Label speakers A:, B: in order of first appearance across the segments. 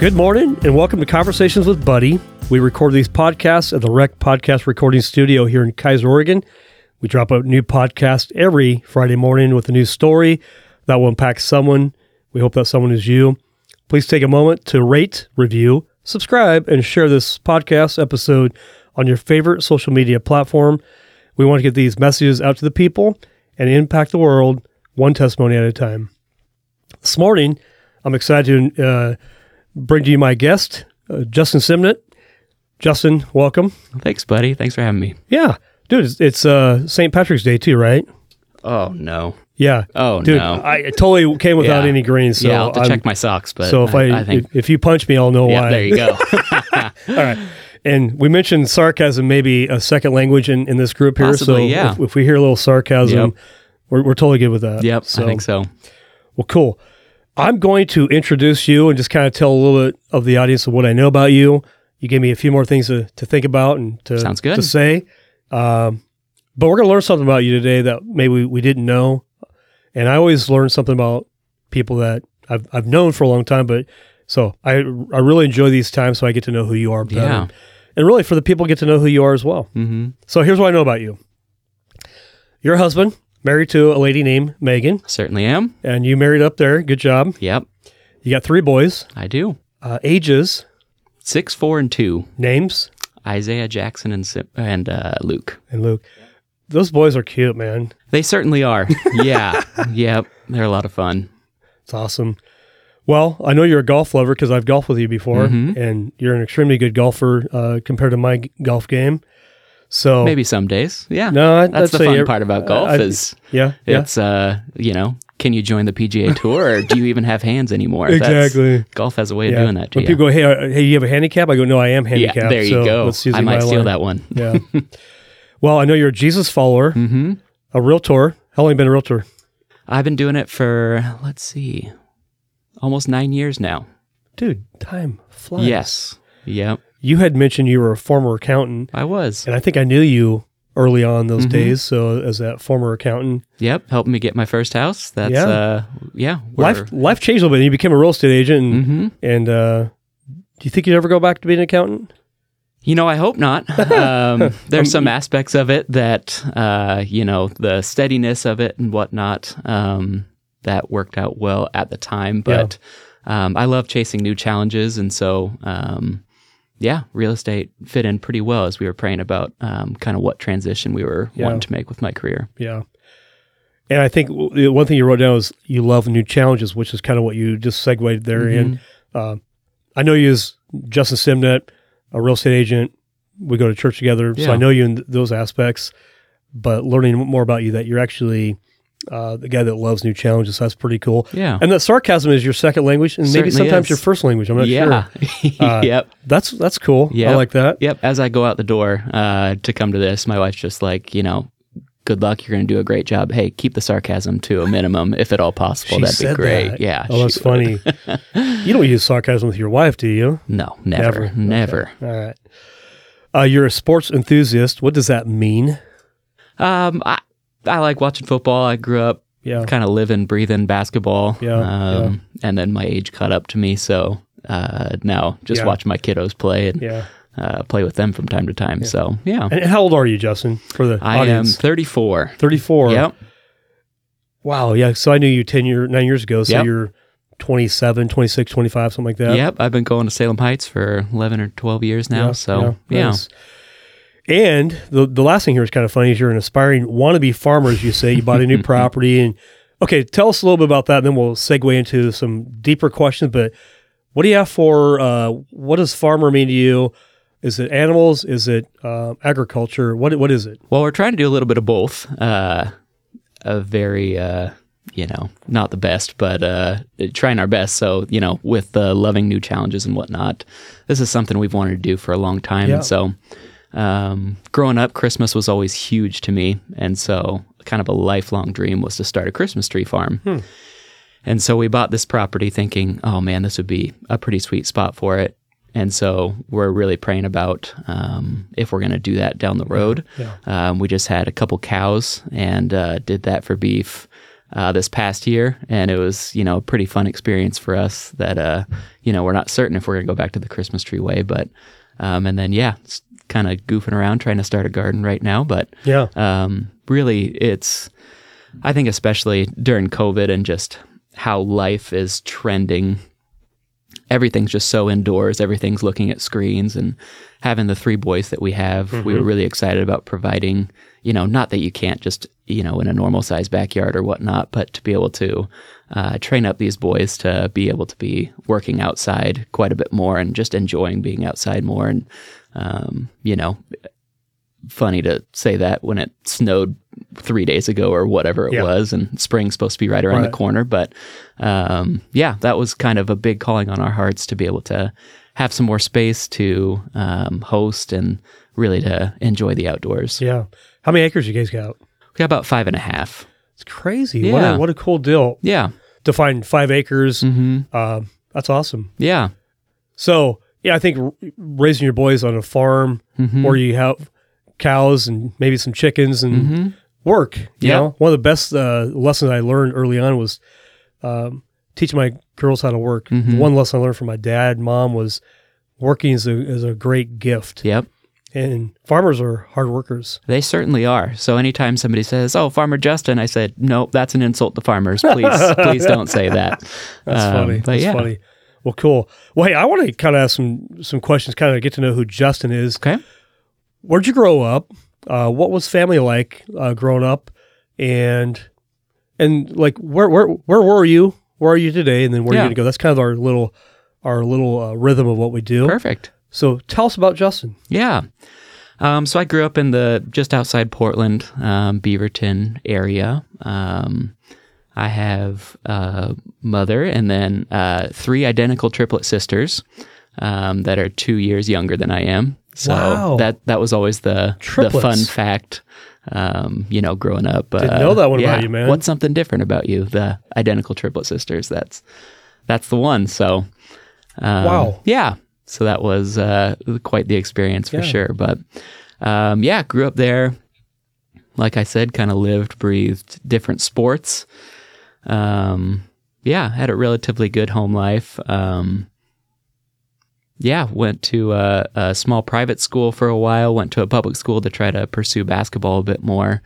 A: Good morning and welcome to Conversations with Buddy. We record these podcasts at the Rec Podcast Recording Studio here in Keizer, Oregon. We drop a new podcast every Friday morning with a new story that will impact someone. We hope that someone is you. Please take a moment to rate, review, subscribe, and share this podcast episode on your favorite social media platform. We want to get these messages out to the people and impact the world one testimony at a time. This morning, I'm excited to uh, bring to you my guest, uh, Justin Simnitt. Justin, welcome.
B: Thanks, buddy. Thanks for having me.
A: Yeah, dude, it's, it's uh, St. Patrick's Day too, right?
B: Oh no.
A: Yeah.
B: Oh
A: dude,
B: no.
A: I totally came without
B: Yeah.
A: any greens. So
B: yeah, I'll have to check my socks, but
A: So if I,
B: I, think
A: if, if you punch me, I'll know
B: yeah,
A: why.
B: there you go.
A: All right. And we mentioned sarcasm, maybe a second language in, in this group here. so
B: yeah.
A: if, if we hear a little sarcasm,
B: Yep.
A: we're, we're totally good with that.
B: yep, I think so.
A: Well, cool. I'm going to introduce you and just kind of tell a little bit of the audience of what I know about you. You gave me a few more things to, to think about and to,
B: Sounds good.
A: to say. Um, but we're going to learn something about you today that maybe we, we didn't know. And I always learn something about people that I've, I've known for a long time. But so I, I really enjoy these times so I get to know who you are better.
B: Yeah.
A: And really for the people get to know who you are as well.
B: hmm
A: So here's what I know about you. You're husband, married to a lady named Megan,
B: Certainly am.
A: and you married up there. Good job.
B: Yep,
A: You got three boys,
B: I do.
A: uh, ages,
B: Six, four, and two.
A: names,
B: Isaiah Jackson and Sim- and uh, Luke.
A: and Luke. Those boys are cute, man.
B: They certainly are. yeah. Yep. They're a lot of fun.
A: It's awesome. Well, I know you're a golf lover because I've golfed with you before,
B: Mhm.
A: and you're an extremely good golfer uh, compared to my g- golf game. So
B: Maybe some days. Yeah.
A: no, I,
B: That's the fun part about golf
A: I-
B: is
A: yeah, yeah,
B: it's uh you know can you join the PGA Tour or do you even have hands anymore? That's-
A: exactly.
B: golf has a way of
A: Yeah.
B: doing that
A: When
B: you.
A: people go, hey, uh, hey, you have a handicap? I go, no, I am handicapped.
B: yeah, there you
A: so
B: go.
A: That's usually
B: I might steal
A: line.
B: that one.
A: Yeah. well, I know you're a Jesus follower,
B: hmm
A: a realtor. How long have you been a realtor?
B: I've been doing it for let's see, almost nine years now.
A: Dude, time flies.
B: Yes. Yep.
A: You had mentioned you were a former accountant,
B: I was.
A: and I think I knew you early on those
B: Mhm.
A: days. So as that former accountant,
B: Yep. Helping me get my first house. That's
A: Yeah.
B: uh yeah.
A: life life changed a little bit. You became a real estate agent, and,
B: hmm
A: and uh, do you think you'd ever go back to being an accountant?
B: You know, I hope not. Um, there's some aspects of it that, uh, you know, the steadiness of it and whatnot um, that worked out well at the time. But um, I love chasing new challenges. And so, um, yeah, real estate fit in pretty well as we were praying about um, kind of what transition we were
A: Yeah.
B: wanting to make with my career.
A: Yeah. And I think w- the one thing you wrote down is you love new challenges, which is kind of what you just segued there in.
B: Mm-hmm.
A: Uh, I know you as Justin Simnitt, a real estate agent. We go to church together, so I know you in th- those aspects. But learning more about you, that you're actually uh, the guy that loves new challenges. That's pretty cool.
B: Yeah.
A: And that sarcasm is your second language, and maybe sometimes
B: is.
A: your first language. I'm not
B: yeah.
A: sure. Uh,
B: yep.
A: That's that's cool. I like that.
B: Yep. As I go out the door uh, to come to this, my wife's just like, you know, good luck. You're going to do a great job. Hey, keep the sarcasm to a minimum if at all possible.
A: She
B: That'd be great.
A: that.
B: Yeah.
A: Oh, that's funny. you don't use sarcasm with your wife, do you?
B: No, never. Never.
A: All right. Uh, you're a sports enthusiast. What does that mean?
B: Um, I, I like watching football. I grew up
A: Yeah.
B: kind of living, breathing basketball.
A: Yeah,
B: Um, And then my age caught up to me. So uh, now just
A: Yeah.
B: watch my kiddos play and
A: Yeah.
B: uh, play with them from time to time. So, yeah.
A: And how old are you, Justin? For the
B: I am
A: audience,
B: 34.
A: 34.
B: Yep.
A: Wow. Yeah. So I knew you 10 year, nine years ago. So
B: Yep.
A: you're 27, 26, 25, something like that.
B: Yep. I've been going to Salem Heights for 11 or 12 years now. so, yeah.
A: nice. And the the last thing here is kind of funny is you're an aspiring wannabe farmer, as you say. You bought a new property, and okay, tell us a little bit about that, and then we'll segue into some deeper questions. But what do you have for? Uh, what does farmer mean to you? Is it animals? Is it uh, agriculture? What what is it?
B: Well, we're trying to do a little bit of both. Uh, a very, uh, you know, not the best, but uh, trying our best. So, you know, with uh, loving new challenges and whatnot, this is something we've wanted to do for a long time.
A: Yeah.
B: And so, um, growing up, Christmas was always huge to me. And so, kind of a lifelong dream was to start a Christmas tree farm. And so, we bought this property thinking, oh man, this would be a pretty sweet spot for it. And so we're really praying about um, if we're going to do that down the road.
A: Yeah.
B: Um, we just had a couple cows and uh, did that for beef. uh, this past year, and it was you know a pretty fun experience for us. That uh, you know we're not certain if we're gonna go back to the Christmas tree way, but um, and then yeah, kind of goofing around trying to start a garden right now. But
A: Yeah.
B: um, really, it's I think especially during COVID and just how life is trending. Everything's just so indoors. Everything's looking at screens, and having the three boys that we have, we were really excited about providing. You know, not that you can't just you know in a normal size backyard or whatnot, but to be able to uh, train up these boys to be able to be working outside quite a bit more and just enjoying being outside more, and um, you know, funny to say that when it snowed three days ago or whatever it
A: Yeah.
B: was, and spring's supposed to be right around
A: Right.
B: the corner. But um, yeah, that was kind of a big calling on our hearts to be able to have some more space to um, host and really to enjoy the outdoors.
A: Yeah. How many acres you guys got?
B: We got about five and a half.
A: It's crazy. What,
B: Yeah.
A: a, what a cool deal
B: Yeah.
A: to find five acres.
B: hmm
A: Uh, that's awesome.
B: Yeah.
A: So, yeah, I think raising your boys on a farm
B: Mhm.
A: where you have cows and maybe some chickens and
B: Mhm.
A: work. You
B: Yeah.
A: know, one of the best uh, lessons I learned early on was um, teaching my girls how to work.
B: Mhm.
A: One lesson I learned from my dad, and mom was working is a, is a great gift.
B: Yep.
A: And farmers are hard workers.
B: They certainly are. So anytime somebody says, "Oh, Farmer Justin," I said, "Nope, that's an insult to farmers. Please, please don't say that."
A: That's
B: Um,
A: funny.
B: But
A: That's
B: yeah,
A: funny. Well, cool. Well, hey, I want to kind of ask some some questions, kind of get to know who Justin is.
B: okay.
A: Where'd you grow up? Uh, what was family like uh, growing up? And and like where where where were you? Where are you today? And then where are you going to go? That's kind of our little our little uh, rhythm of what we do.
B: Perfect.
A: So tell us about Justin.
B: Yeah. Um, so I grew up in the just outside Portland, um, Beaverton area. Um, I have a mother and then uh, three identical triplet sisters um, that are two years younger than I am. So
A: Wow.
B: that that was always the the fun fact. Um, you know, growing up,
A: Didn't
B: uh,
A: know that one about you, man.
B: What's something different about you? The identical triplet sisters. That's that's the one. So, um,
A: Wow.
B: yeah. So that was uh, quite the experience for
A: Yeah.
B: sure. But um, yeah, grew up there. Like I said, kind of lived, breathed different sports. Um, yeah, had a relatively good home life. Um, yeah, went to a, a small private school for a while. Went to a public school to try to pursue basketball a bit more.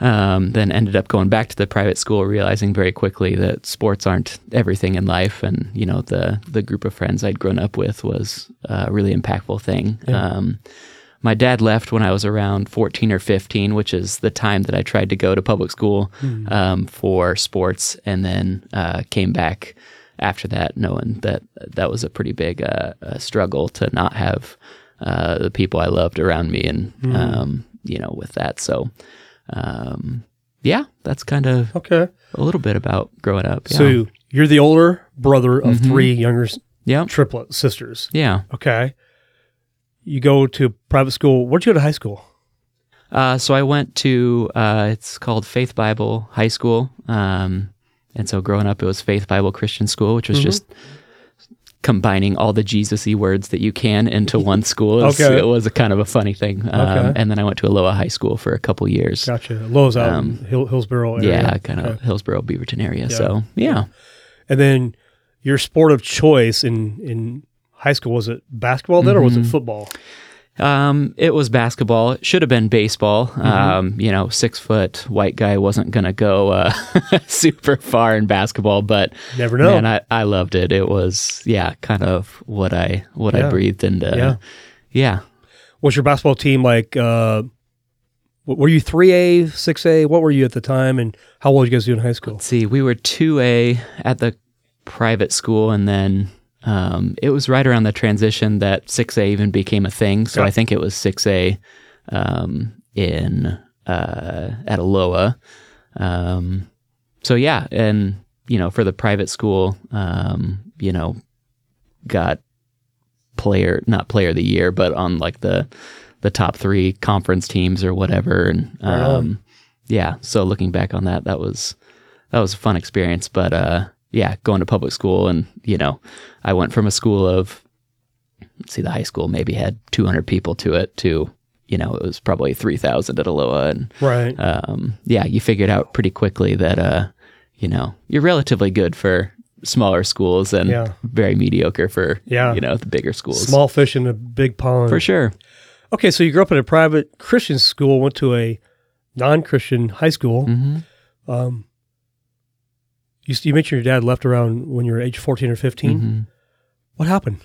B: Um, then ended up going back to the private school, realizing very quickly that sports aren't everything in life, and you know the the group of friends I'd grown up with was a really impactful thing. Um, my dad left when I was around 14 or 15, which is the time that I tried to go to public school um, for sports, and then uh, came back after that, knowing that that was a pretty big uh, uh, struggle to not have uh, the people I loved around me, and um, you know, with that. So, um, yeah, that's kind of
A: Okay.
B: a little bit about growing up. Yeah.
A: So you're the older brother of
B: Mhm.
A: three younger
B: yeah,
A: triplet sisters.
B: yeah.
A: Okay. You go to private school. Where'd you go to high school?
B: Uh, so I went to uh, it's called Faith Bible High School, um, and so growing up it was Faith Bible Christian School, which was
A: Mhm.
B: just combining all the Jesus-y words that you can into one school. It was,
A: Okay.
B: it was a kind of a funny thing. Um,
A: Okay.
B: And then I went to Aloha High School for a couple years.
A: Gotcha. Lowe's out
B: Um,
A: Hill, Hillsboro area.
B: Yeah, kind of
A: Okay.
B: Hillsboro, Beaverton area.
A: Yeah.
B: So yeah,
A: And then your sport of choice in in high school was it basketball then or was it
B: Mhm.
A: football?
B: Um, it was basketball. It should have been baseball.
A: Mm-hmm.
B: Um, you know, six foot white guy wasn't gonna go uh, super far in basketball, but
A: Never know.
B: And I, I loved it. It was yeah, kind of what I what
A: Yeah.
B: I breathed into.
A: Yeah.
B: yeah.
A: was your basketball team like? Uh, were you three A, six A? What were you at the time, and how old did you guys do in high school?
B: Let's see, we were two A at the private school, and then um, it was right around the transition that six A even became a thing. So
A: Yeah.
B: I think it was six A um, in uh, at Aloha. Um, so yeah, and you know, for the private school, um, you know, got player not player of the year, but on like the the top three conference teams or whatever, and um, yeah. So looking back on that, that was that was a fun experience. But uh, yeah, going to public school and you know, I went from a school of let's see, the high school maybe had 200 people to it to you know, it was probably 3,000 at Aloha. And,
A: Right.
B: um, yeah, you figured out pretty quickly that, uh, you know, you're relatively good for smaller schools and
A: Yeah.
B: very mediocre for,
A: Yeah.
B: you know, the bigger schools.
A: Small fish in a big pond.
B: For sure.
A: Okay, so you grew up in a private Christian school, went to a non-Christian high school.
B: hmm
A: Um, you, you mentioned your dad left around when you were age 14 or 15.
B: hmm
A: What happened?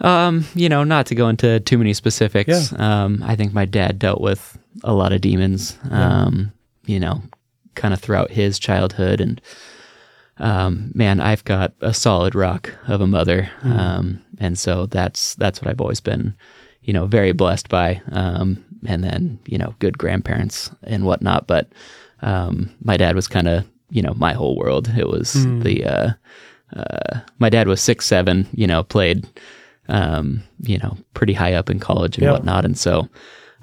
B: Um, you know, not to go into too many specifics. Um, I think my dad dealt with a lot of demons. Um, you know, kind of throughout his childhood, and um, man, I've got a solid rock of a mother, um, and so that's that's what I've always been, you know, very blessed by. Um, and then you know, good grandparents and whatnot. But um, my dad was kind of you know my whole world. It was the uh, uh, my dad was six seven. You know, played um, you know, pretty high up in college and
A: Yeah.
B: whatnot. And so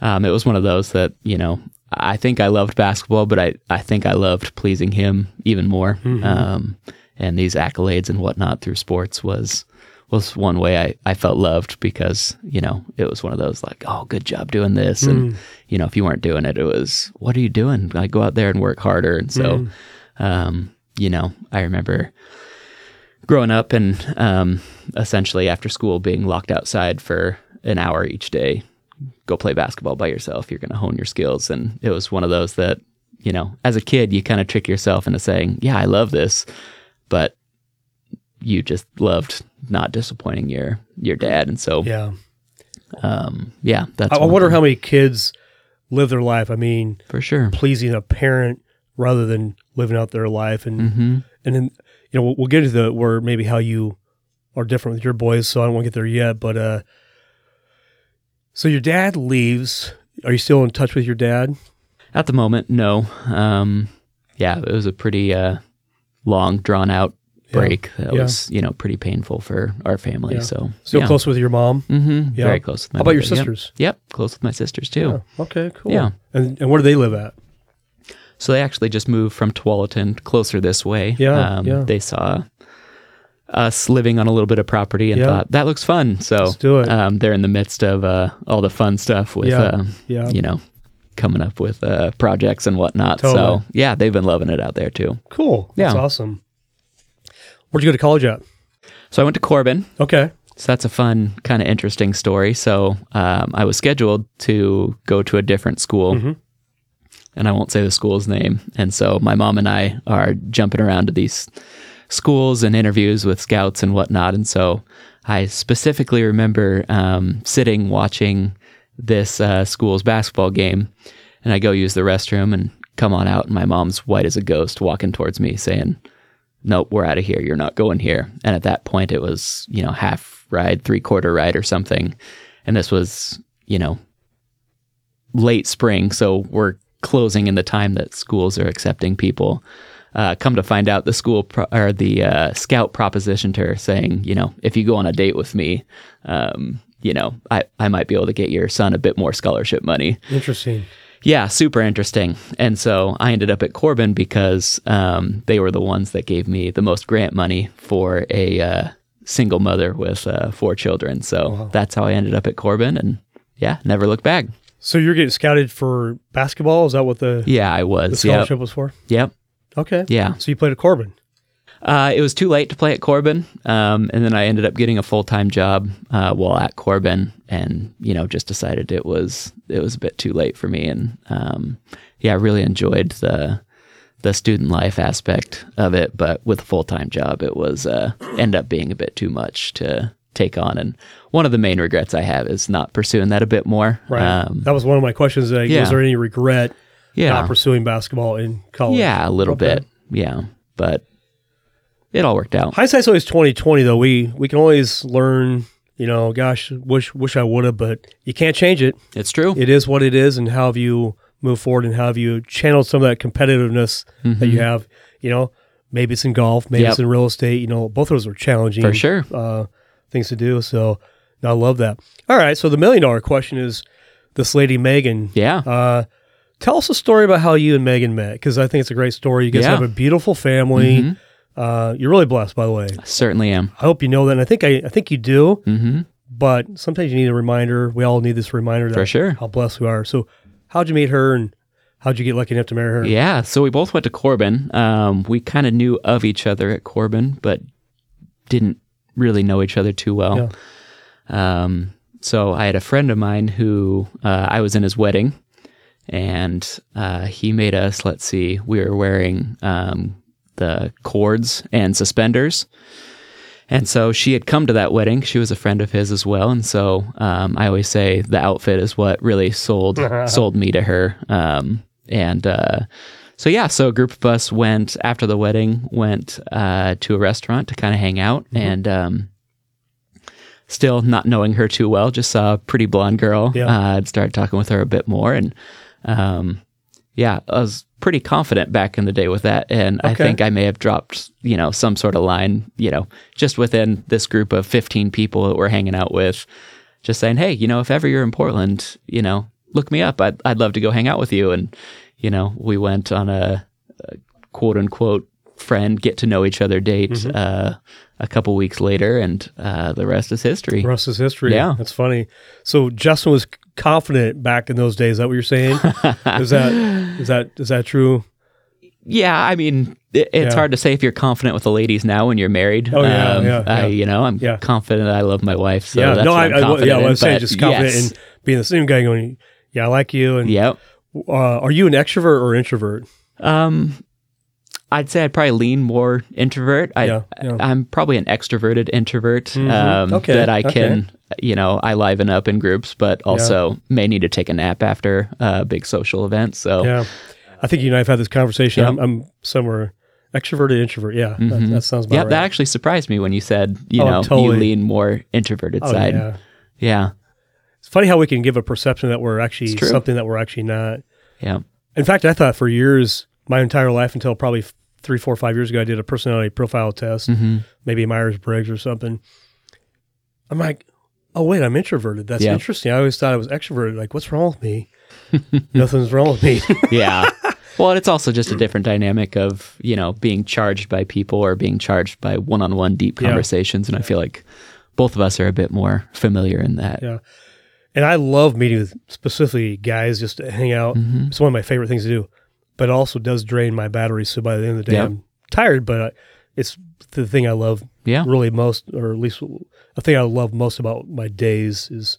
B: um, it was one of those that, you know, I think I loved basketball, but I, I think I loved pleasing him even more. Um, and these accolades and whatnot through sports was was one way I, I felt loved because, you know, it was one of those like, oh, good job doing this. And, you know, if you weren't doing it, it was, what are you doing? Like, go out there and work harder. And so, um, you know, I remember growing up and um, essentially after school being locked outside for an hour each day go play basketball by yourself. You're going to hone your skills. And it was one of those that you know as a kid you kind of trick yourself into saying yeah i love this but you just loved not disappointing your your dad. And so
A: Yeah.
B: um yeah that's
A: I, I wonder how many kids live their life. I mean,
B: for sure.
A: pleasing a parent rather than living out their life. And,
B: hmm
A: and then, you know, we'll, we'll get to the where maybe how you are different with your boys. So I don't want to get there yet. But, uh, so your dad leaves. Are you still in touch with your dad?
B: At the moment, no. Um, yeah, it was a pretty uh, long, drawn out break. That
A: Yeah.
B: was, you know, pretty painful for our family.
A: Yeah.
B: So
A: Still
B: yeah.
A: close with your mom?
B: Mm-hmm.
A: Yeah.
B: Very close. With my
A: How about your
B: mother. Yep.
A: sisters?
B: Yep. close with my sisters too.
A: Okay, cool.
B: Yeah.
A: And, and where do they live at?
B: So they actually just moved from Tualatin closer this way.
A: Yeah,
B: Um,
A: yeah.
B: They saw us living on a little bit of property and
A: Yeah.
B: thought that looks fun. So
A: Let's do it.
B: Um, they're in the midst of uh, all the fun stuff with,
A: Yeah,
B: uh,
A: yeah.
B: you know, coming up with uh, projects and whatnot.
A: Totally.
B: So yeah, they've been loving it out there too.
A: Cool. That's
B: Yeah.
A: awesome. Where'd you go to college at?
B: So I went to Corban.
A: Okay.
B: So that's a fun, kind of interesting story. So um, I was scheduled to go to a different school,
A: Mhm.
B: And I won't say the school's name. And so my mom and I are jumping around to these schools and interviews with scouts and whatnot. And so I specifically remember um, sitting watching this uh, school's basketball game, and I go use the restroom and come on out, and my mom's white as a ghost walking towards me saying, nope, we're out of here. You're not going here. And at that point, it was, you know, half ride, three quarter ride or something. And this was, you know, late spring. So we're closing in the time that schools are accepting people. Uh, come to find out, the school pro- or the uh, scout propositioned her saying, you know, if you go on a date with me, um, you know, I, I might be able to get your son a bit more scholarship money.
A: Interesting.
B: Yeah, super interesting. And so I ended up at Corban because um, they were the ones that gave me the most grant money for a uh, single mother with uh, four children. So
A: Wow.
B: that's how I ended up at Corban. And yeah, never looked back.
A: So you're getting scouted for basketball? Is that what the,
B: Yeah, I
A: the
B: was. Yep.
A: scholarship was for?
B: Yep.
A: Okay.
B: Yeah.
A: So you played at Corban.
B: Uh, it was too late to play at Corban, um, and then I ended up getting a full time job uh, while at Corban, and you know just decided it was it was a bit too late for me, and um, yeah, I really enjoyed the the student life aspect of it, but with a full time job, it was uh, end up being a bit too much to take on, and one of the main regrets I have is not pursuing that a bit more.
A: Right.
B: Um,
A: that was one of my questions. Like,
B: yeah.
A: Was there any regret
B: yeah.
A: not pursuing basketball in college?
B: Yeah, a little
A: Okay.
B: bit. Yeah, but it all worked out.
A: Hindsight's always twenty twenty though. We we can always learn. You know, gosh, wish wish I would have, but you can't change it.
B: It's true.
A: It is what it is, and how have you moved forward, and how have you channeled some of that competitiveness that you have? You know, maybe it's in golf, maybe
B: Mm-hmm. Yep.
A: it's in real estate. You know, both of those are challenging
B: For sure.
A: uh, things to do. So I love that. All right, so the million dollar question is this lady Megan.
B: Yeah.
A: Uh, tell us a story about how you and Megan met, because I think it's a great story. You guys
B: Yeah.
A: have a beautiful family. Uh, you're really blessed, by the way.
B: I Certainly am.
A: I hope you know that. And I think I, I think you do.
B: hmm
A: but sometimes you need a reminder. We all need this reminder that
B: For sure.
A: how blessed we are. So, how'd you meet her, and how'd you get lucky enough to marry her?
B: Yeah, so we both went to Corban. Um, we kind of knew of each other at Corban, but didn't really know each other too well. Um, so I had a friend of mine who uh, I was in his wedding, and uh, he made us. Let's see, we were wearing um, the cords and suspenders. And so she had come to that wedding. She was a friend of his as well, and so um, I always say the outfit is what really sold sold me to her. Um, and uh, so yeah, so a group of us went after the wedding, went uh, to a restaurant to kind of hang out, and um, still not knowing her too well, just saw a pretty blonde girl.
A: Yeah.
B: Uh, I'd started talking with her a bit more, and um, yeah, I was pretty confident back in the day with that, and I think I may have dropped, you know, some sort of line, you know, just within this group of fifteen people that we're hanging out with, just saying, hey, you know, if ever you're in Portland, you know, look me up. I'd I'd love to go hang out with you, and you know, we went on a, a quote unquote friend get to know each other date
A: Mm-hmm.
B: uh, a couple weeks later, and uh, the rest is history.
A: The rest is history.
B: Yeah.
A: That's funny. So Justin was confident back in those days. Is that what you're saying? is that is that is that true?
B: Yeah, I mean, it, it's
A: Yeah.
B: hard to say if you're confident with the ladies now when you're married.
A: Oh, yeah, yeah,
B: I,
A: yeah.
B: you know, I'm
A: Yeah.
B: confident I love my wife. So
A: yeah.
B: that's
A: no, I, I,
B: confident
A: yeah, I was saying just confident
B: yes.
A: in being the same guy going, yeah, I like you. And
B: Yep.
A: Uh, are you an extrovert or introvert?
B: Um, I'd say I'd probably lean more introvert. I,
A: Yeah, yeah.
B: I'm probably an extroverted introvert.
A: Mhm.
B: Um,
A: Okay,
B: that I
A: okay.
B: can, you know, I liven up in groups, but also may need to take a nap after a big social event. So
A: Yeah. I think you and I have had this conversation.
B: Yeah.
A: I'm, I'm somewhere extroverted, introvert. Yeah. That,
B: Mhm.
A: that sounds about
B: yeah,
A: right.
B: that actually surprised me when you said, you
A: Oh,
B: know,
A: totally.
B: you lean more introverted
A: Oh,
B: side.
A: yeah.
B: Yeah.
A: It's funny how we can give a perception that we're actually something that we're actually not.
B: Yeah.
A: In fact, I thought for years, my entire life until probably three, four, five years ago, I did a personality profile test,
B: hmm
A: maybe Myers Briggs or something. I'm like, oh wait, I'm introverted. That's
B: Yeah.
A: interesting. I always thought I was extroverted. Like, what's wrong with me? Nothing's wrong with me.
B: yeah. Well, it's also just a different dynamic of, you know, being charged by people or being charged by one on one deep
A: Yeah.
B: conversations. And I feel like both of us are a bit more familiar in that.
A: Yeah. And I love meeting with specifically guys just to hang out.
B: Mhm.
A: It's one of my favorite things to do, but it also does drain my battery. So by the end of the day,
B: Yep.
A: I'm tired, but I, it's the thing I love
B: Yeah.
A: really most, or at least the thing I love most about my days is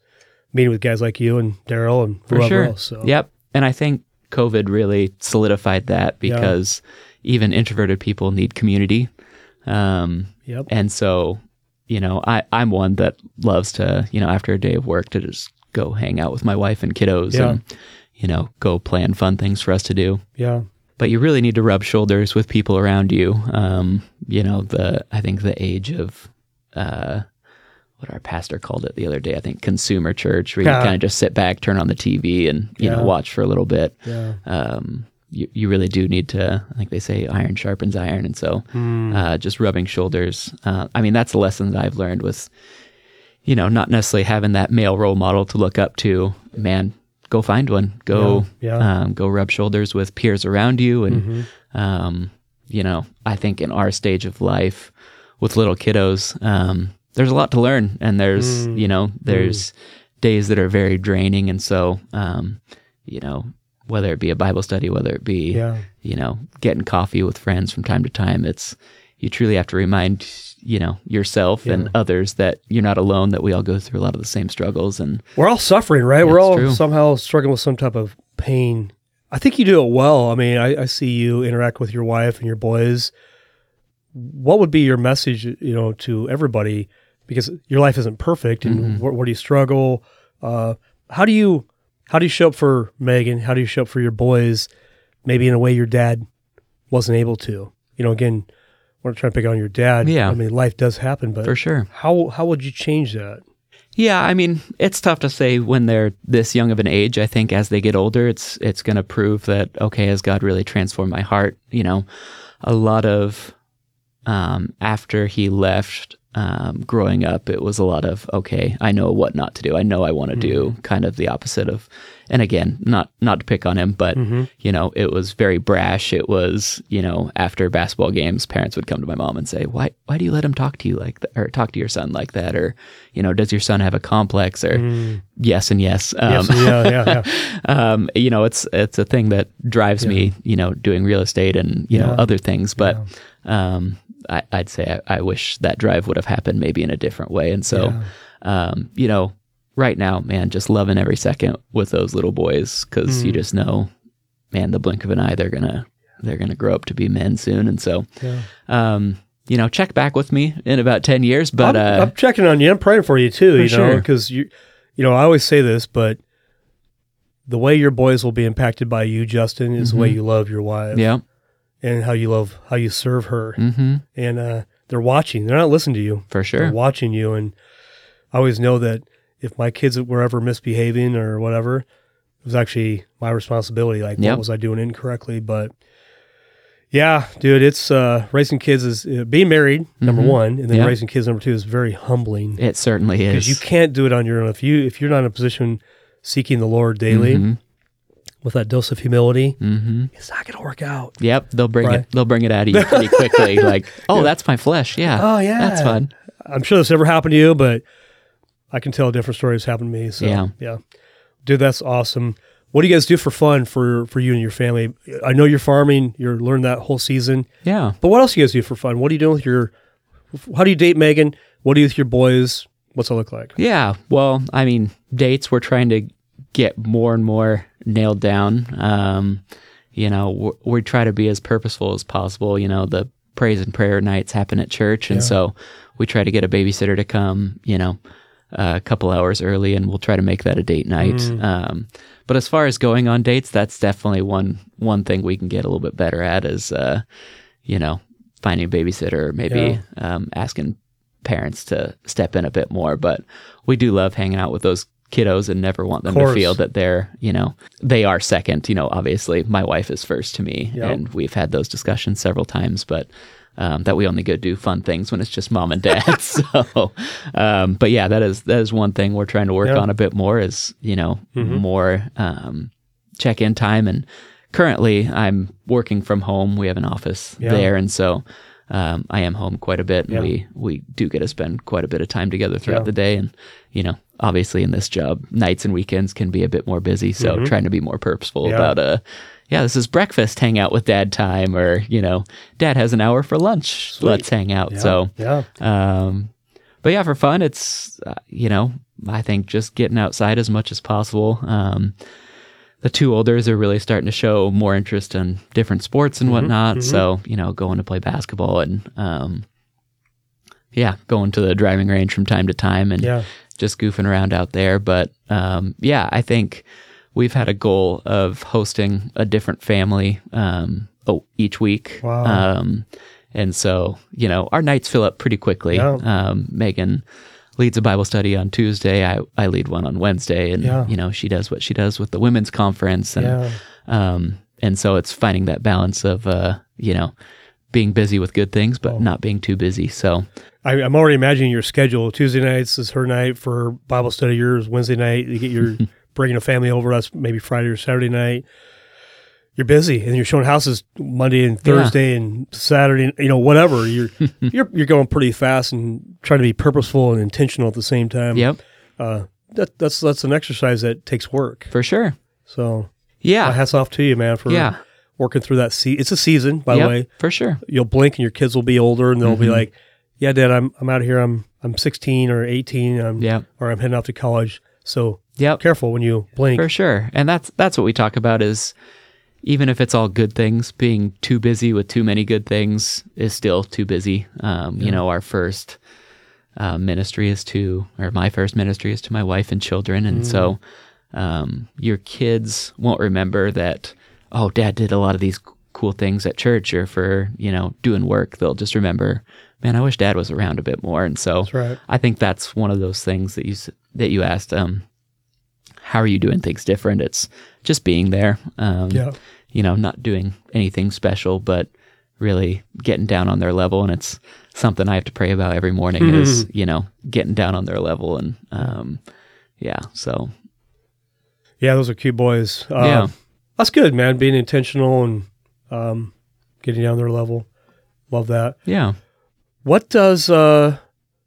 A: meeting with guys like you and Daryl and
B: For
A: whoever
B: sure.
A: else. So
B: Yep. And I think COVID really solidified that
A: Yeah.
B: because even introverted people need community. Um,
A: yep.
B: and so, you know, I, I'm one that loves to, you know, after a day of work to just go hang out with my wife and kiddos
A: Yeah.
B: and, you know, go plan fun things for us to do.
A: Yeah.
B: but you really need to rub shoulders with people around you. Um, you know, the I think the age of uh, what our pastor called it the other day. I think consumer church, where you
A: Yeah.
B: kind of just sit back, turn on the TV, and you
A: Yeah.
B: know watch for a little bit.
A: Yeah.
B: Um, you, you really do need to. I think they say iron sharpens iron, and so
A: Hmm.
B: uh, just rubbing shoulders. Uh, I mean, that's a lesson that I've learned with, you know, not necessarily having that male role model to look up to. Man, go find one. Go,
A: Yeah, yeah.
B: Um, go rub shoulders with peers around you, and
A: Mhm.
B: um, you know, I think in our stage of life with little kiddos, um, there's a lot to learn, and there's
A: Mm.
B: you know, there's days that are very draining, and so um, you know, whether it be a Bible study, whether it be
A: Yeah.
B: you know, getting coffee with friends from time to time. It's you truly have to remind you know yourself and others that you're not alone. That we all go through a lot of the same struggles, and
A: We're all suffering, right? We're all
B: true.
A: somehow struggling with some type of pain. I think you do it well. I mean, I, I see you interact with your wife and your boys. What would be your message, you know, to everybody? Because your life isn't perfect, and
B: Mhm.
A: where, where do you struggle? Uh, how do you how do you show up for Megan? How do you show up for your boys? Maybe in a way your dad wasn't able to. You know, again, we're trying to pick on your dad.
B: Yeah.
A: I mean, life does happen, but
B: for sure.
A: how how would you change that?
B: Yeah, I mean, it's tough to say when they're this young of an age. I think as they get older, it's it's going to prove that okay, has God really transformed my heart? You know, a lot of um, after he left um, growing up, it was a lot of okay, I know what not to do. I know I want to do kind of the opposite of. And again, not not to pick on him, but you know, it was very brash. It was you know, after basketball games, parents would come to my mom and say, "Why why do you let him talk to you like that, or talk to your son like that, or you know, does your son have a complex?" Or yes and yes. Um,
A: Yes, yeah, yeah, yeah.
B: um, you know, it's it's a thing that drives me, you know, doing real estate and you know other things. But um, I, I'd say I, I wish that drive would have happened maybe in a different way. And so, um, you know, right now, man, just loving every second with those little boys because
A: Mm.
B: you just know, man, the blink of an eye, they're gonna they're gonna grow up to be men soon. And so,
A: Yeah.
B: um, you know, check back with me in about ten years. But
A: I'm,
B: uh,
A: I'm checking on you. I'm praying for you too. you know,
B: sure.
A: because you, you know, I always say this, but the way your boys will be impacted by you, Justin, is the way you love your wife
B: Mm-hmm. yeah,
A: and how you love how you serve her.
B: hmm
A: And uh, they're watching. They're not listening to you.
B: for
A: They're
B: sure.
A: watching you. And I always know that if my kids were ever misbehaving or whatever, it was actually my responsibility. Like,
B: Yep.
A: what was I doing incorrectly? But yeah, dude, it's uh, raising kids is uh, being married, number
B: Mhm.
A: one, and then
B: Yep.
A: raising kids, number two, is very humbling
B: It certainly
A: because
B: is.
A: you can't do it on your own. If you if you're not in a position seeking the Lord daily
B: Mhm.
A: With that dose of humility,
B: Mhm.
A: it's not going to work out.
B: Yep, they'll bring
A: Right.
B: it. They'll bring it out of you pretty quickly. like, oh, that's my flesh. Yeah.
A: Oh, yeah.
B: that's fun.
A: I'm sure this never happened to you, but I can tell a different stories happened to me. So
B: Yeah.
A: yeah, dude, that's awesome. What do you guys do for fun for for you and your family? I know you're farming. You're learning that whole season,
B: Yeah.
A: but what else do you guys do for fun? What are you doing with your? How do you date Megan? What do you do with your boys? What's it look like?
B: Yeah. Well, I mean, dates we're trying to get more and more nailed down. Um, you know, we try to be as purposeful as possible. You know, the praise and prayer nights happen at church, and so we try to get a babysitter to come. You know, a couple hours early, and we'll try to make that a date night. Um, but as far as going on dates, that's definitely one one thing we can get a little bit better at is, uh, you know, finding a babysitter, or maybe um, asking parents to step in a bit more. But we do love hanging out with those kiddos and never want them to feel that they're, you know, they are second. You know, obviously my wife is first to me,
A: Yep.
B: and we've had those discussions several times, but. Um, that we only go do fun things when it's just mom and dad. so, um, but yeah, that is that is one thing we're trying to work on a bit more. Is you know
A: Mhm.
B: more um, check in time, and currently I'm working from home. We have an office
A: Yeah.
B: there, and so um, I am home quite a bit. And
A: Yeah.
B: we we do get to spend quite a bit of time together throughout
A: Yeah.
B: the day, and you know, obviously in this job, nights and weekends can be a bit more busy. So trying to be more purposeful
A: Mm-hmm. Yeah.
B: about uh yeah, this is breakfast hang out with dad time, or you know, dad has an hour for lunch. Let's hang out.
A: Yeah.
B: So
A: yeah,
B: um, but yeah, for fun, it's uh, you know I think just getting outside as much as possible. Um, the two olders are really starting to show more interest in different sports
A: Mm-hmm,
B: and whatnot. So you know, going to play basketball and um, yeah, going to the driving range from time to time and
A: yeah,
B: just goofing around out there. But um, yeah, I think we've had a goal of hosting a different family um, oh, each week.
A: Wow.
B: Um, and so, you know, our nights fill up pretty quickly.
A: Yeah.
B: Um, Megan leads a Bible study on Tuesday. I, I lead one on Wednesday. And,
A: Yeah.
B: you know, she does what she does with the women's conference. And,
A: yeah.
B: um, and so it's finding that balance of, uh, you know, being busy with good things,
A: Oh.
B: but not being too busy. So,
A: I, I'm already imagining your schedule. Tuesday nights is her night for Bible study. Yours Wednesday night. You get your bringing a family over. That's maybe Friday or Saturday night. You're busy, and you're showing houses Monday and Thursday and Saturday. You know, whatever. You're you're you're going pretty fast and trying to be purposeful and intentional at the same time.
B: yep,
A: Uh, that, that's that's an exercise that takes work.
B: for sure.
A: So
B: Yeah.
A: hats off to you, man, for
B: Yeah.
A: working through that. Se- it's a season, by
B: Yep,
A: the way.
B: for sure.
A: You'll blink and your kids will be older, and they'll be
B: Mhm.
A: like, "Yeah, Dad, I'm I'm out of here. I'm I'm 16 or 18. I'm,
B: Yeah.
A: or I'm heading off to college. So
B: yeah,
A: careful when you blink.
B: For sure. And that's that's what we talk about is even if it's all good things, being too busy with too many good things is still too busy. Um, You know, our first uh, ministry is to, or my first ministry is to my wife and children. And so um, your kids won't remember that, oh, dad did a lot of these cool things at church or for, you know, doing work. They'll just remember, man, I wish dad was around a bit more. And so
A: right.
B: I think that's one of those things that you that you asked. Um, how are you doing things different? It's just being there. Um,
A: Yeah.
B: You know, not doing anything special, but really getting down on their level. And it's something I have to pray about every morning is you know getting down on their level and um, yeah. So
A: Yeah, those are cute boys. Uh,
B: Yeah.
A: That's good, man. Being intentional and um, getting down their level. Love that.
B: yeah.
A: What does uh,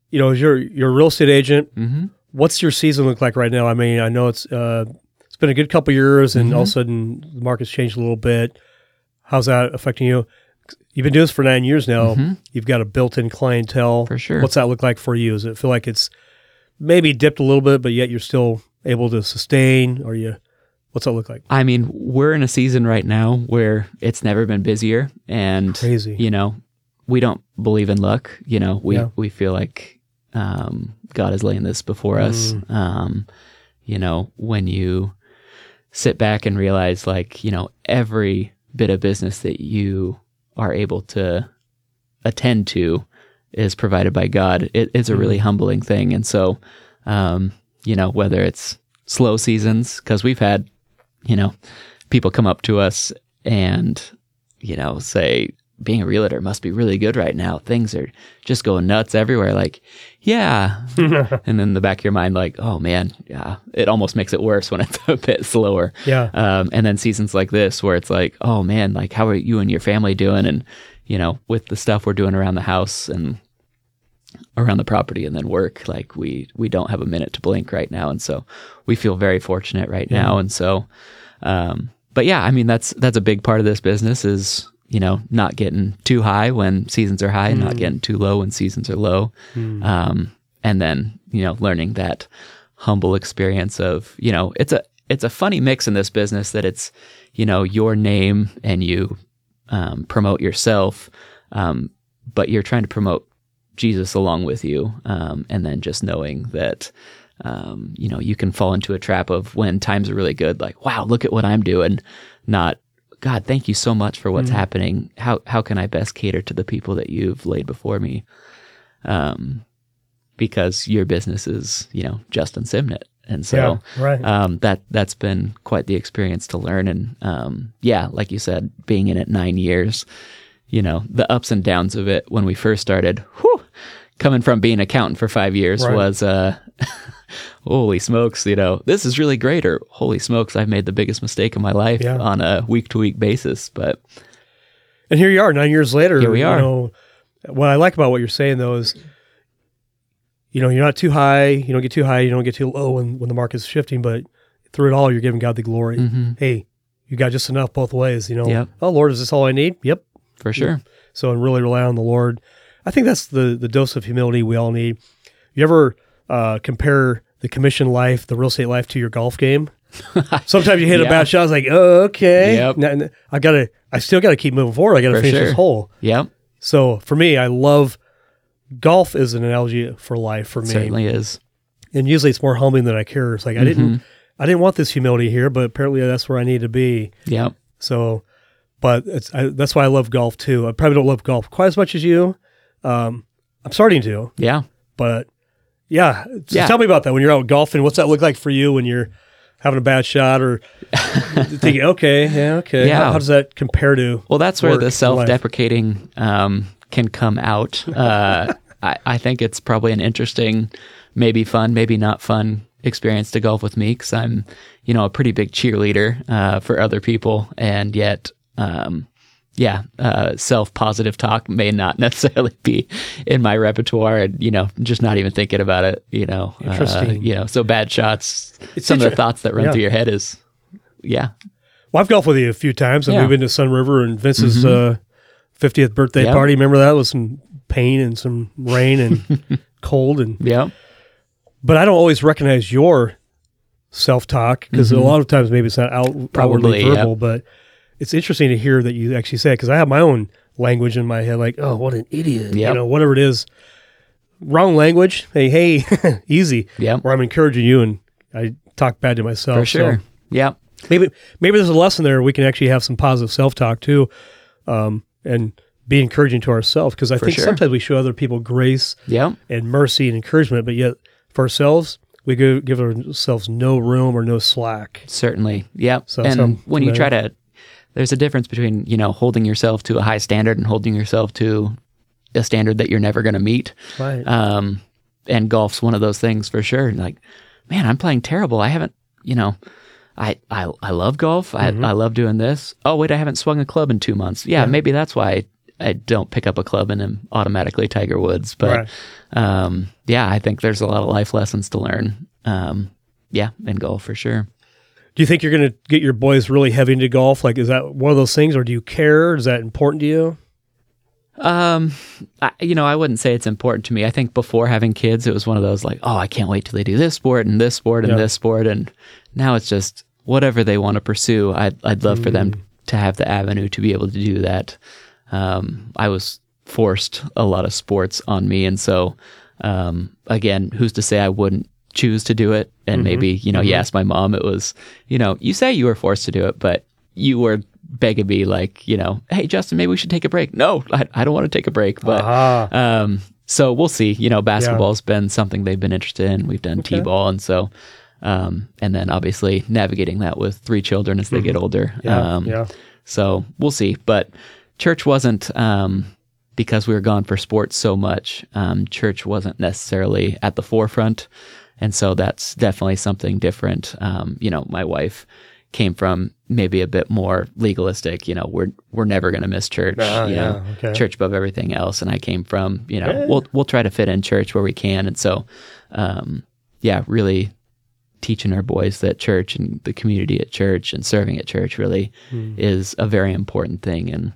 A: you know? You're you're a real estate agent.
B: hmm
A: What's your season look like right now? I mean, I know it's uh, it's been a good couple years, and all of a
B: Mhm.
A: sudden the market's changed a little bit. How's that affecting you? You've been doing this for nine years now.
B: Mhm.
A: You've got a built-in clientele.
B: For sure.
A: What's that look like for you? Does it feel like it's maybe dipped a little bit, but yet you're still able to sustain? Or you, what's that look like?
B: I mean, we're in a season right now where it's never been busier, and
A: Crazy.
B: you know, we don't believe in luck. You know, we
A: Yeah.
B: we feel like um, God is laying this before us.
A: Mm.
B: Um, you know, when you sit back and realize, like, you know, every bit of business that you are able to attend to is provided by God. It, it's a really humbling thing, and so, um, you know, whether it's slow seasons, because we've had, you know, people come up to us and, you know, say, being a realtor must be really good right now. Things are just going nuts everywhere. Like, yeah. and then the back of your mind, like, oh man, yeah, it almost makes it worse when it's a bit slower.
A: Yeah.
B: Um, and then seasons like this where it's like, oh man, like how are you and your family doing? And, you know, with the stuff we're doing around the house and around the property and then work, like we, we don't have a minute to blink right now. And so we feel very fortunate right now. And so, um, but yeah, I mean, that's, that's a big part of this business is, you know, not getting too high when seasons are high and not getting too low when seasons are low. Um, and then, you know, learning that humble experience of, you know, it's a, it's a funny mix in this business that it's, you know, your name and you um, promote yourself, um, but you're trying to promote Jesus along with you, um, and then just knowing that, um, you know, you can fall into a trap of when times are really good, like, wow, look at what I'm doing, not, God, thank you so much for what's happening. How how can I best cater to the people that you've laid before me? Um, because your business is, you know, Justin Simnitt, and so
A: yeah. Right.
B: um, that that's been quite the experience to learn. And um, yeah, like you said, being in it nine years, you know, the ups and downs of it when we first started. Whew, coming from being an accountant for five years
A: Right.
B: was, uh, holy smokes, you know, this is really great, or holy smokes, I've made the biggest mistake of my life
A: Yeah.
B: on a week to week basis. But
A: And here you are, nine years later.
B: Here we are.
A: You know, what I like about what you're saying though is, you know, you're not too high, you don't get too high, you don't get too low when, when the market's shifting, but through it all, you're giving God the glory.
B: Mhm.
A: Hey, you got just enough both ways, you know.
B: Yep.
A: Oh Lord, is this all I need? Yep.
B: for sure,
A: So and really rely on the Lord. I think that's the the dose of humility we all need. You ever uh, compare the commission life, the real estate life, to your golf game? Sometimes you hit a bad shot. I was like, oh, okay,
B: Yep.
A: Now- I gotta, I still gotta keep moving forward. I gotta
B: For
A: finish this
B: sure.
A: hole.
B: yep,
A: So for me, I love golf is an analogy for life for me.
B: certainly is.
A: And usually it's more humbling than I care. It's like I
B: Mm-hmm.
A: didn't I didn't want this humility here, but apparently that's where I need to be.
B: Yep,
A: So but it's I, that's why I love golf too. I probably don't love golf quite as much as you. Um, I'm starting to,
B: yeah.
A: but yeah. So
B: Yeah.
A: tell me about that when you're out golfing. What's that look like for you when you're having a bad shot or thinking, okay, yeah, okay.
B: Yeah.
A: How, how does that compare to?
B: Well, that's where the self-deprecating um, can come out. Uh, I, I think it's probably an interesting, maybe fun, maybe not fun experience to golf with me because I'm, you know, a pretty big cheerleader uh, for other people, and yet, um, yeah, uh, self-positive talk may not necessarily be in my repertoire, and you know, just not even thinking about it. You know, Uh, you know, so bad shots.
A: It's
B: some of the thoughts that run
A: yeah.
B: through your head is, yeah,
A: Well, I've golfed with you a few times, and
B: Yeah.
A: we've been to Sunriver and Vince's uh, 50th birthday party. Remember that with some pain and some rain and cold, and
B: yeah,
A: but I don't always recognize your self talk because a lot of times maybe it's not out
B: Mm-hmm. Probably,
A: outwardly verbal, but it's interesting to hear that you actually say it because I have my own language in my head, like, oh, what an idiot, you know, whatever it is. Wrong language. Hey, hey, easy.
B: yeah,
A: Where I'm encouraging you, and I talk bad to myself.
B: for sure,
A: So
B: yeah.
A: maybe maybe there's a lesson there. We can actually have some positive self talk too, um, and be encouraging to ourselves because I think
B: sure.
A: sometimes we show other people grace
B: Yeah.
A: and mercy and encouragement, but yet for ourselves, we give ourselves no room or no slack.
B: Certainly. Yep.
A: So-
B: and
A: so
B: when you try to, there's a difference between, you know, holding yourself to a high standard and holding yourself to a standard that you're never going to meet.
A: Right.
B: Um, and golf's one of those things for sure. Like, man, I'm playing terrible. I haven't, you know, I I, I love golf. I, I love doing this. Oh wait, I haven't swung a club in two months. Yeah, maybe that's why I, I don't pick up a club and am automatically Tiger Woods. But
A: Right.
B: um, yeah, I think there's a lot of life lessons to learn. Um, yeah, in golf for sure.
A: Do you think you're going to get your boys really heavy into golf? Like, is that one of those things, or do you care? Is that important to you?
B: Um, I, you know, I wouldn't say it's important to me. I think before having kids, it was one of those like, oh, I can't wait till they do this sport and this sport and
A: Yeah.
B: this sport, and now it's just whatever they want to pursue. I'd I'd love for them to have the avenue to be able to do that. Um, I was forced a lot of sports on me, and so um, again, who's to say I wouldn't choose to do it? And maybe you know, you asked my mom, it was you know, you say you were forced to do it, but you were begging me like, you know, hey Justin, maybe we should take a break. No, I, I don't want to take a break, but
A: Ah,
B: um, so we'll see. You know, basketball's been something they've been interested in. We've done t-ball, and so, um, and then obviously navigating that with three children as they get older.
A: Mm-hmm. yeah,
B: um,
A: yeah.
B: So we'll see. But church wasn't um, because we were gone for sports so much. Um, church wasn't necessarily at the forefront, and so that's definitely something different. Um, you know, my wife came from maybe a bit more legalistic. You know, we're we're never going to miss church.
A: Ah,
B: you know,
A: yeah, okay.
B: church above everything else. And I came from you know
A: Yeah.
B: we'll we'll try to fit in church where we can. And so, um, yeah, really teaching our boys that church and the community at church and serving at church really
A: Hmm.
B: is a very important thing and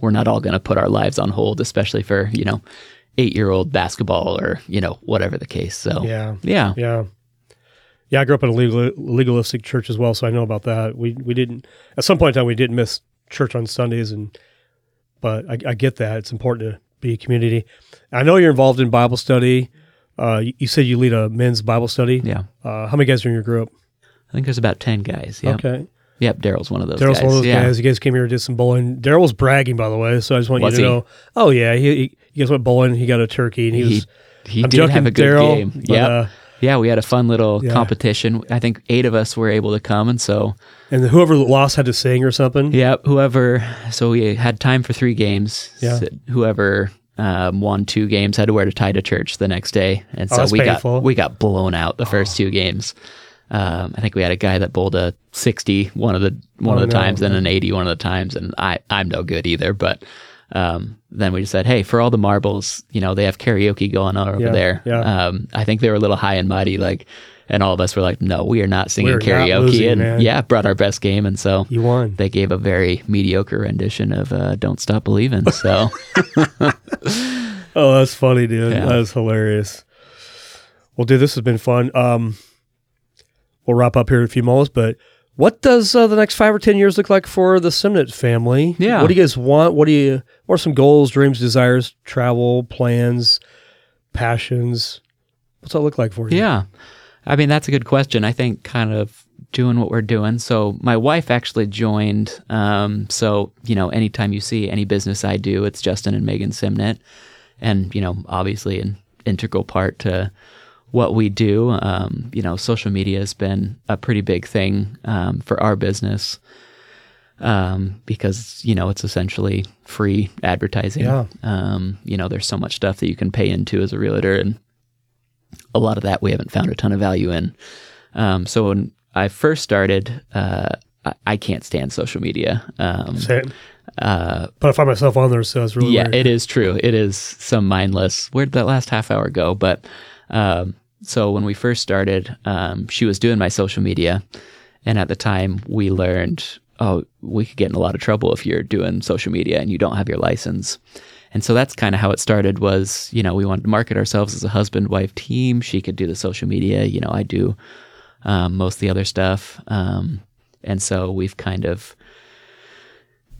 B: we're not all going to put our lives on hold especially for you know 8 year old basketball or you know whatever the case so
A: Yeah.
B: yeah
A: Yeah. Yeah, I grew up in a legal, legalistic church as well, so I know about that. We we didn't at some point in time we didn't miss church on Sundays, and but I, I get that it's important to be a community. I know you're involved in Bible study. Uh, you, you said you lead a men's Bible study.
B: yeah
A: Uh, how many guys are in your group?
B: i think there's about 10 guys yep
A: Okay,
B: yep daryl's one of those
A: Daryl's one of those
B: yeah
A: guys. You guys came here and did some bowling. Daryl was bragging, by the way, so I just want
B: Was
A: you to
B: he?
A: know. Oh yeah, he, he you guys went bowling. He got a turkey, and he,
B: he,
A: was.
B: he
A: I'm
B: did have a good
A: Daryl,
B: game yeah
A: uh,
B: yeah we had a fun little
A: Yeah.
B: competition i think eight of us were able to come and so
A: and whoever lost had to sing or something.
B: Yeah, whoever. So we had time for three games.
A: Yeah.
B: So whoever um, won two games had to wear a tie to church the next day, and
A: Oh,
B: so
A: that's
B: we
A: painful.
B: got we got blown out the first two games. Um, I think we had a guy that bowled a 60 one of the one
A: Oh,
B: of the
A: no.
B: times and an 80 one of the times, and I I'm no good either. But um, then we just said, hey, for all the marbles, you know, they have karaoke going on over
A: Yeah,
B: there.
A: yeah.
B: Um, I think they were a little high and mighty, like. And all of us were like, "No, we are not singing
A: We're not
B: karaoke."
A: losing,
B: and
A: man.
B: yeah, brought our best game, and so
A: You won.
B: they gave a very mediocre rendition of uh, "Don't Stop Believing." So
A: Oh, that's funny, dude.
B: Yeah.
A: That is hilarious. Well, dude, this has been fun. Um, we'll wrap up here in a few moments, but what does uh, the next five or ten years look like for the Simnitt family?
B: Yeah.
A: What do you guys want? What do you? What are some goals, dreams, desires, travel plans, passions? What's that look like for you?
B: yeah, I mean that's a good question. I think kind of doing what we're doing. So my wife actually joined. Um, so you know, anytime you see any business I do, it's Justin and Megan Simnitt, and you know, obviously an integral part to what we do. Um, you know, social media has been a pretty big thing um, for our business. um, because you know it's essentially free advertising.
A: Yeah.
B: Um, you know, there's so much stuff that you can pay into as a realtor, and a lot of that we haven't found a ton of value in. Um, so when I first started, uh, I, I can't stand social media. Um,
A: Same.
B: uh,
A: But I find myself on there, so it's really
B: yeah,
A: weird.
B: it is true. It is some mindless. Where did that last half hour go? But um, so when we first started, um, she was doing my social media, and at the time we learned, oh, we could get in a lot of trouble if you're doing social media and you don't have your license. And so that's kind of how it started. Was you know we wanted to market ourselves as a husband wife team. She could do the social media. You know I do um, most of the other stuff. Um, and so we've kind of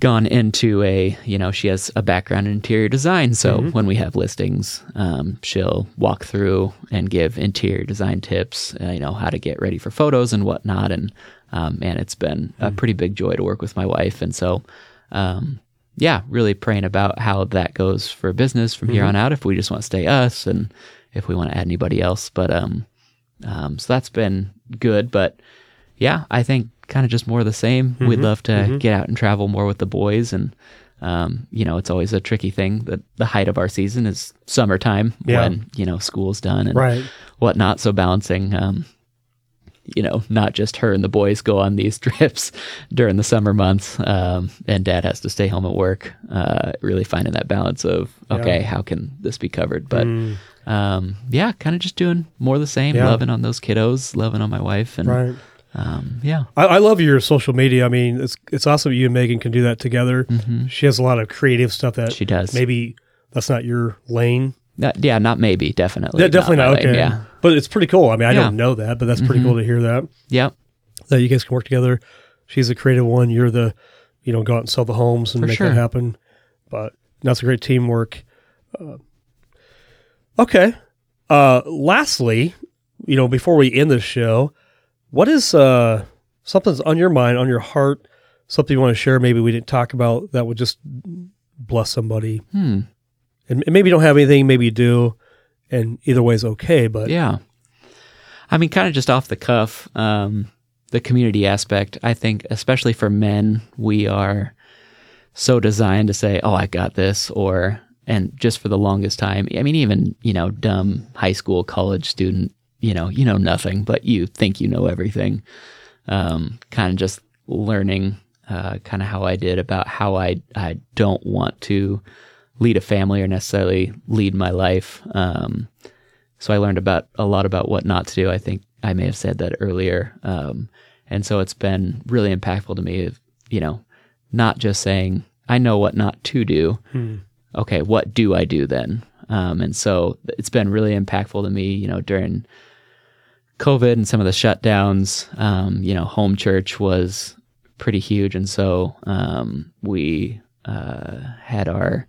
B: gone into a you know she has a background in interior design. So when we have listings um, she'll walk through and give interior design tips uh, you know how to get ready for photos and whatnot. And um, man it's been a pretty big joy to work with my wife. And so um, yeah really praying about how that goes for business from here on out if we just want to stay us and if we want to add anybody else. But um, um so that's been good. But yeah, I think kind of just more of the same. We'd love to get out and travel more with the boys and um, you know, it's always a tricky thing. The the height of our season is summertime
A: Yeah.
B: when you know school's done and
A: Right.
B: whatnot. So balancing, um, you know, not just her and the boys go on these trips during the summer months, um, and dad has to stay home at work. Uh, really finding that balance of okay, how can this be covered? But um, yeah, kind of just doing more of the same,
A: Yeah.
B: loving on those kiddos, loving on my wife, and
A: Right.
B: Um, yeah,
A: I, I love your social media. I mean, it's it's awesome that you and Megan can do that together. She has a lot of creative stuff that
B: Mm-hmm. she does.
A: maybe that's not your lane.
B: Not- yeah, not maybe, definitely,
A: Yeah, definitely not.
B: my lane,
A: okay.
B: Yeah,
A: But it's pretty cool. I mean, I
B: Yeah.
A: don't know that, but that's pretty cool to hear that
B: yep,
A: that you guys can work together. She's the creative one. You're the, you know, go out and sell the homes and
B: For
A: make
B: sure.
A: that happen. But that's a great teamwork. Uh, okay. Uh, lastly, you know, before we end this show, what is uh something's on your mind, on your heart, something you want to share? Maybe we didn't talk about that would just bless somebody.
B: hmm.
A: And, and maybe you don't have anything, maybe you do, and either way is okay. But
B: Yeah. I mean, kind of just off the cuff, um, the community aspect, I think, especially for men, we are so designed to say, oh, I got this, or, and just for the longest time, I mean, even, you know, dumb high school, college student, you know, you know nothing, but you think you know everything. Um, kind of just learning, uh, kind of how I did about how I, I don't want to lead a family or necessarily lead my life. Um, so I learned about a lot about what not to do. I think I may have said that earlier. Um, and so it's been really impactful to me, of, you know, not just saying, I know what not to do. Okay, what do I do then? Um, and so it's been really impactful to me, you know, during COVID and some of the shutdowns. Um, you know, home church was pretty huge. And so um, we uh, had our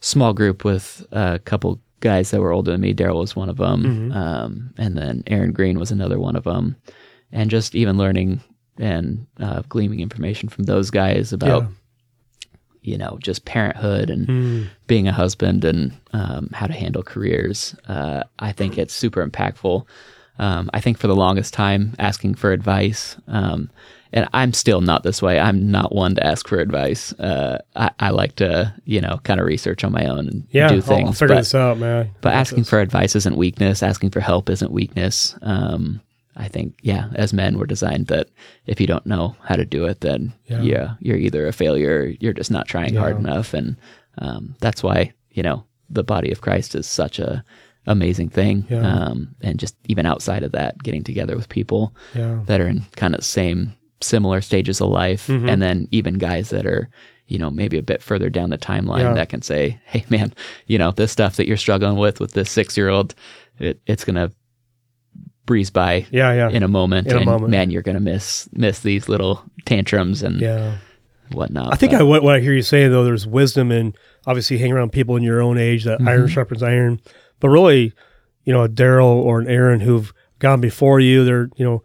B: small group with a couple guys that were older than me. Daryl was one of them, um, and then Aaron Green was another one of them. And just even learning and uh, gleaming information from those guys about,
A: Yeah.
B: you know, just parenthood and
A: Mm.
B: being a husband and um, how to handle careers. Uh, I think it's super impactful. Um, I think for the longest time, asking for advice, um, and I'm still not this way. I'm not one to ask for advice. Uh, I, I like to, you know, kind of research on my own and
A: yeah,
B: do things.
A: I'll figure
B: but
A: this out, man.
B: but asking for advice isn't weakness. Asking for help isn't weakness. Um, I think, yeah, as men, we're designed that if you don't know how to do it, then
A: Yeah.
B: yeah, you're either a failure, or you're just not trying hard enough, and um, that's why you know the body of Christ is such a amazing thing.
A: Yeah.
B: Um, and just even outside of that, getting together with people
A: yeah,
B: that are in kind of same similar stages of life
A: Mm-hmm.
B: and then even guys that are you know maybe a bit further down the timeline
A: Yeah.
B: that can say hey man you know this stuff that you're struggling with with this six year old it, it's gonna breeze by
A: yeah, yeah,
B: in a moment
A: In a
B: and
A: moment.
B: man you're gonna miss miss these little tantrums and
A: yeah.
B: whatnot
A: I think
B: But-
A: I, what, what I hear you saying though, there's wisdom in obviously hanging around people in your own age that
B: Mm-hmm.
A: iron sharpens iron, but really, you know, a Daryl or an Aaron who've gone before you, they're, you know,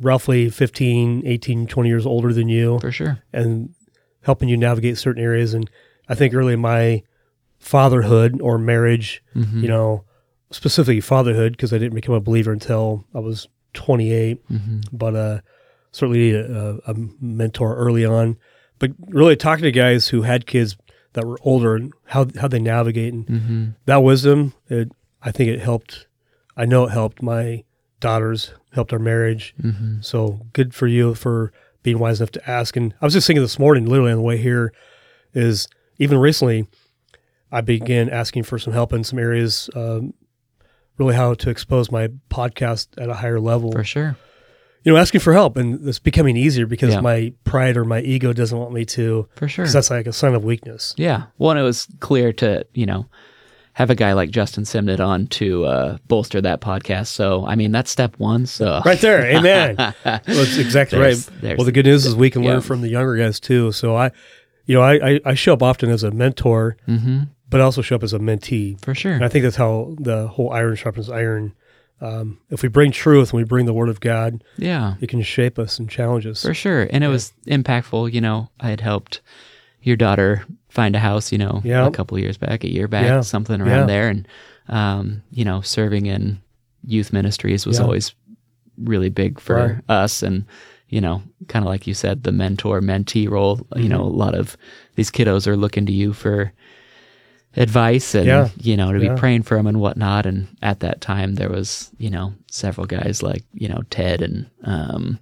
A: roughly 15, 18, 20 years older than you
B: for sure
A: and helping you navigate certain areas. And I think early in my fatherhood or marriage,
B: Mm-hmm.
A: you know, specifically fatherhood, because I didn't become a believer until I was 28,
B: Mm-hmm.
A: but uh, certainly a, a mentor early on. But really talking to guys who had kids that were older and how how they navigate and
B: mm-hmm.
A: that wisdom, it, I think it helped. I know it helped my daughters, helped our marriage.
B: Mm-hmm.
A: So good for you for being wise enough to ask. And I was just thinking this morning, literally on the way here, is even recently, I began asking for some help in some areas, um, really how to expose my podcast at a higher level.
B: for sure
A: You know, asking for help, and it's becoming easier because
B: Yeah.
A: my pride or my ego doesn't want me to.
B: for sure,
A: that's like a sign of weakness.
B: Yeah. One, it was clear to, you know, have a guy like Justin Simnitt on to uh, bolster that podcast. So, I mean, that's step one. So,
A: Right there, amen. well, that's exactly
B: There's-
A: right.
B: there's-
A: Well, the good news is we can
B: Yeah.
A: learn from the younger guys too. So I, you know, I, I, I show up often as a mentor,
B: hmm
A: but I also show up as a mentee.
B: for sure.
A: And I think that's how the whole iron sharpens iron. Um, if we bring truth and we bring the word of God,
B: Yeah,
A: it can shape us and challenge us.
B: for sure. And it was impactful. You know, I had helped your daughter find a house, you know,
A: Yeah.
B: a couple of years back, a year back,
A: Yeah.
B: something around
A: Yeah.
B: there. And, um, you know, serving in youth ministries was always really big for
A: Right.
B: us. And, you know, kind of like you said, the mentor mentee role. You
A: Mm-hmm.
B: know, a lot of these kiddos are looking to you for advice and
A: Yeah.
B: you know to be
A: Yeah.
B: praying for him and whatnot. And at that time, there was you know several guys like you know Ted and um,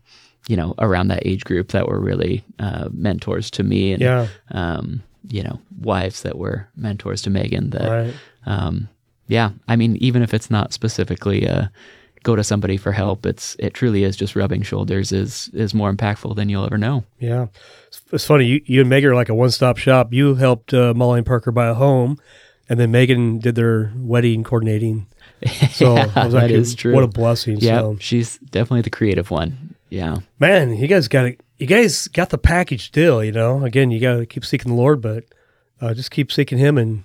B: you know around that age group that were really uh, mentors to me and
A: Yeah.
B: um, you know wives that were mentors to Megan. That
A: Right.
B: um, yeah, I mean, even if it's not specifically uh, go to somebody for help, it's it truly is just rubbing shoulders is is more impactful than you'll ever know.
A: Yeah. It's, funny. You, you and Megan are like a one stop shop. You helped uh, Molly and Parker buy a home, and then Megan did their wedding coordinating. So
B: Yeah,
A: like,
B: is true.
A: What a blessing.
B: Yeah,
A: So,
B: she's definitely the creative one. Yeah,
A: man, you guys got it. You guys got the package deal. You know, again, you got to keep seeking the Lord, but uh, just keep seeking Him, and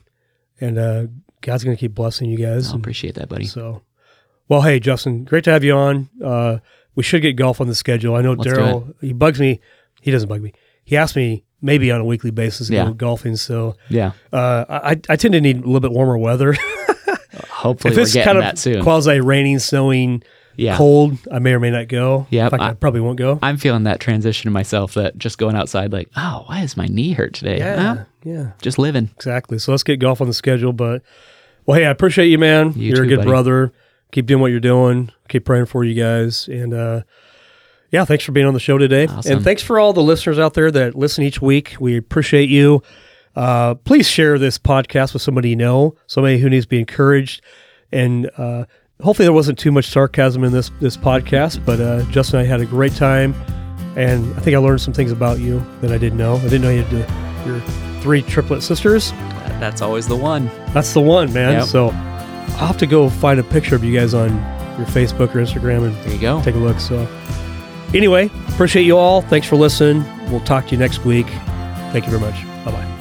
A: and uh, God's going to keep blessing you guys.
B: I appreciate that, buddy.
A: So, well, hey, Justin, great to have you on. Uh, we should get golf on the schedule. I know Daryl, he bugs me. He doesn't bug me. He asked me maybe on a weekly basis to
B: Yeah.
A: go golfing. So,
B: Yeah,
A: uh, I, I tend to need a little bit warmer weather.
B: hopefully
A: if
B: we're
A: it's
B: getting
A: kind of quasi raining, snowing,
B: yeah,
A: cold, I may or may not go.
B: Yeah,
A: I,
B: I-
A: probably won't go.
B: I'm feeling that transition in myself. That just going outside, like, oh, why is my knee hurt today?
A: yeah,
B: Well,
A: yeah,
B: just living.
A: exactly. So let's get golf on the schedule. But, well, hey, I appreciate you, man.
B: You
A: are a good
B: buddy.
A: brother. Keep doing what you're doing. Keep praying for you guys. And, uh, yeah, thanks for being on the show today.
B: Awesome.
A: And thanks for all the listeners out there that listen each week. We appreciate you. Uh, please share this podcast with somebody you know, somebody who needs to be encouraged. And uh, hopefully, there wasn't too much sarcasm in this this podcast. But uh, Justin and I had a great time, and I think I learned some things about you that I didn't know. I didn't know you had your three triplet sisters.
B: That's always the one.
A: That's the one, man.
B: Yep.
A: So I'll have to go find a picture of you guys on your Facebook or Instagram and
B: There you go.
A: take a look. So, anyway, appreciate you all. Thanks for listening. We'll talk to you next week. Thank you very much. Bye bye.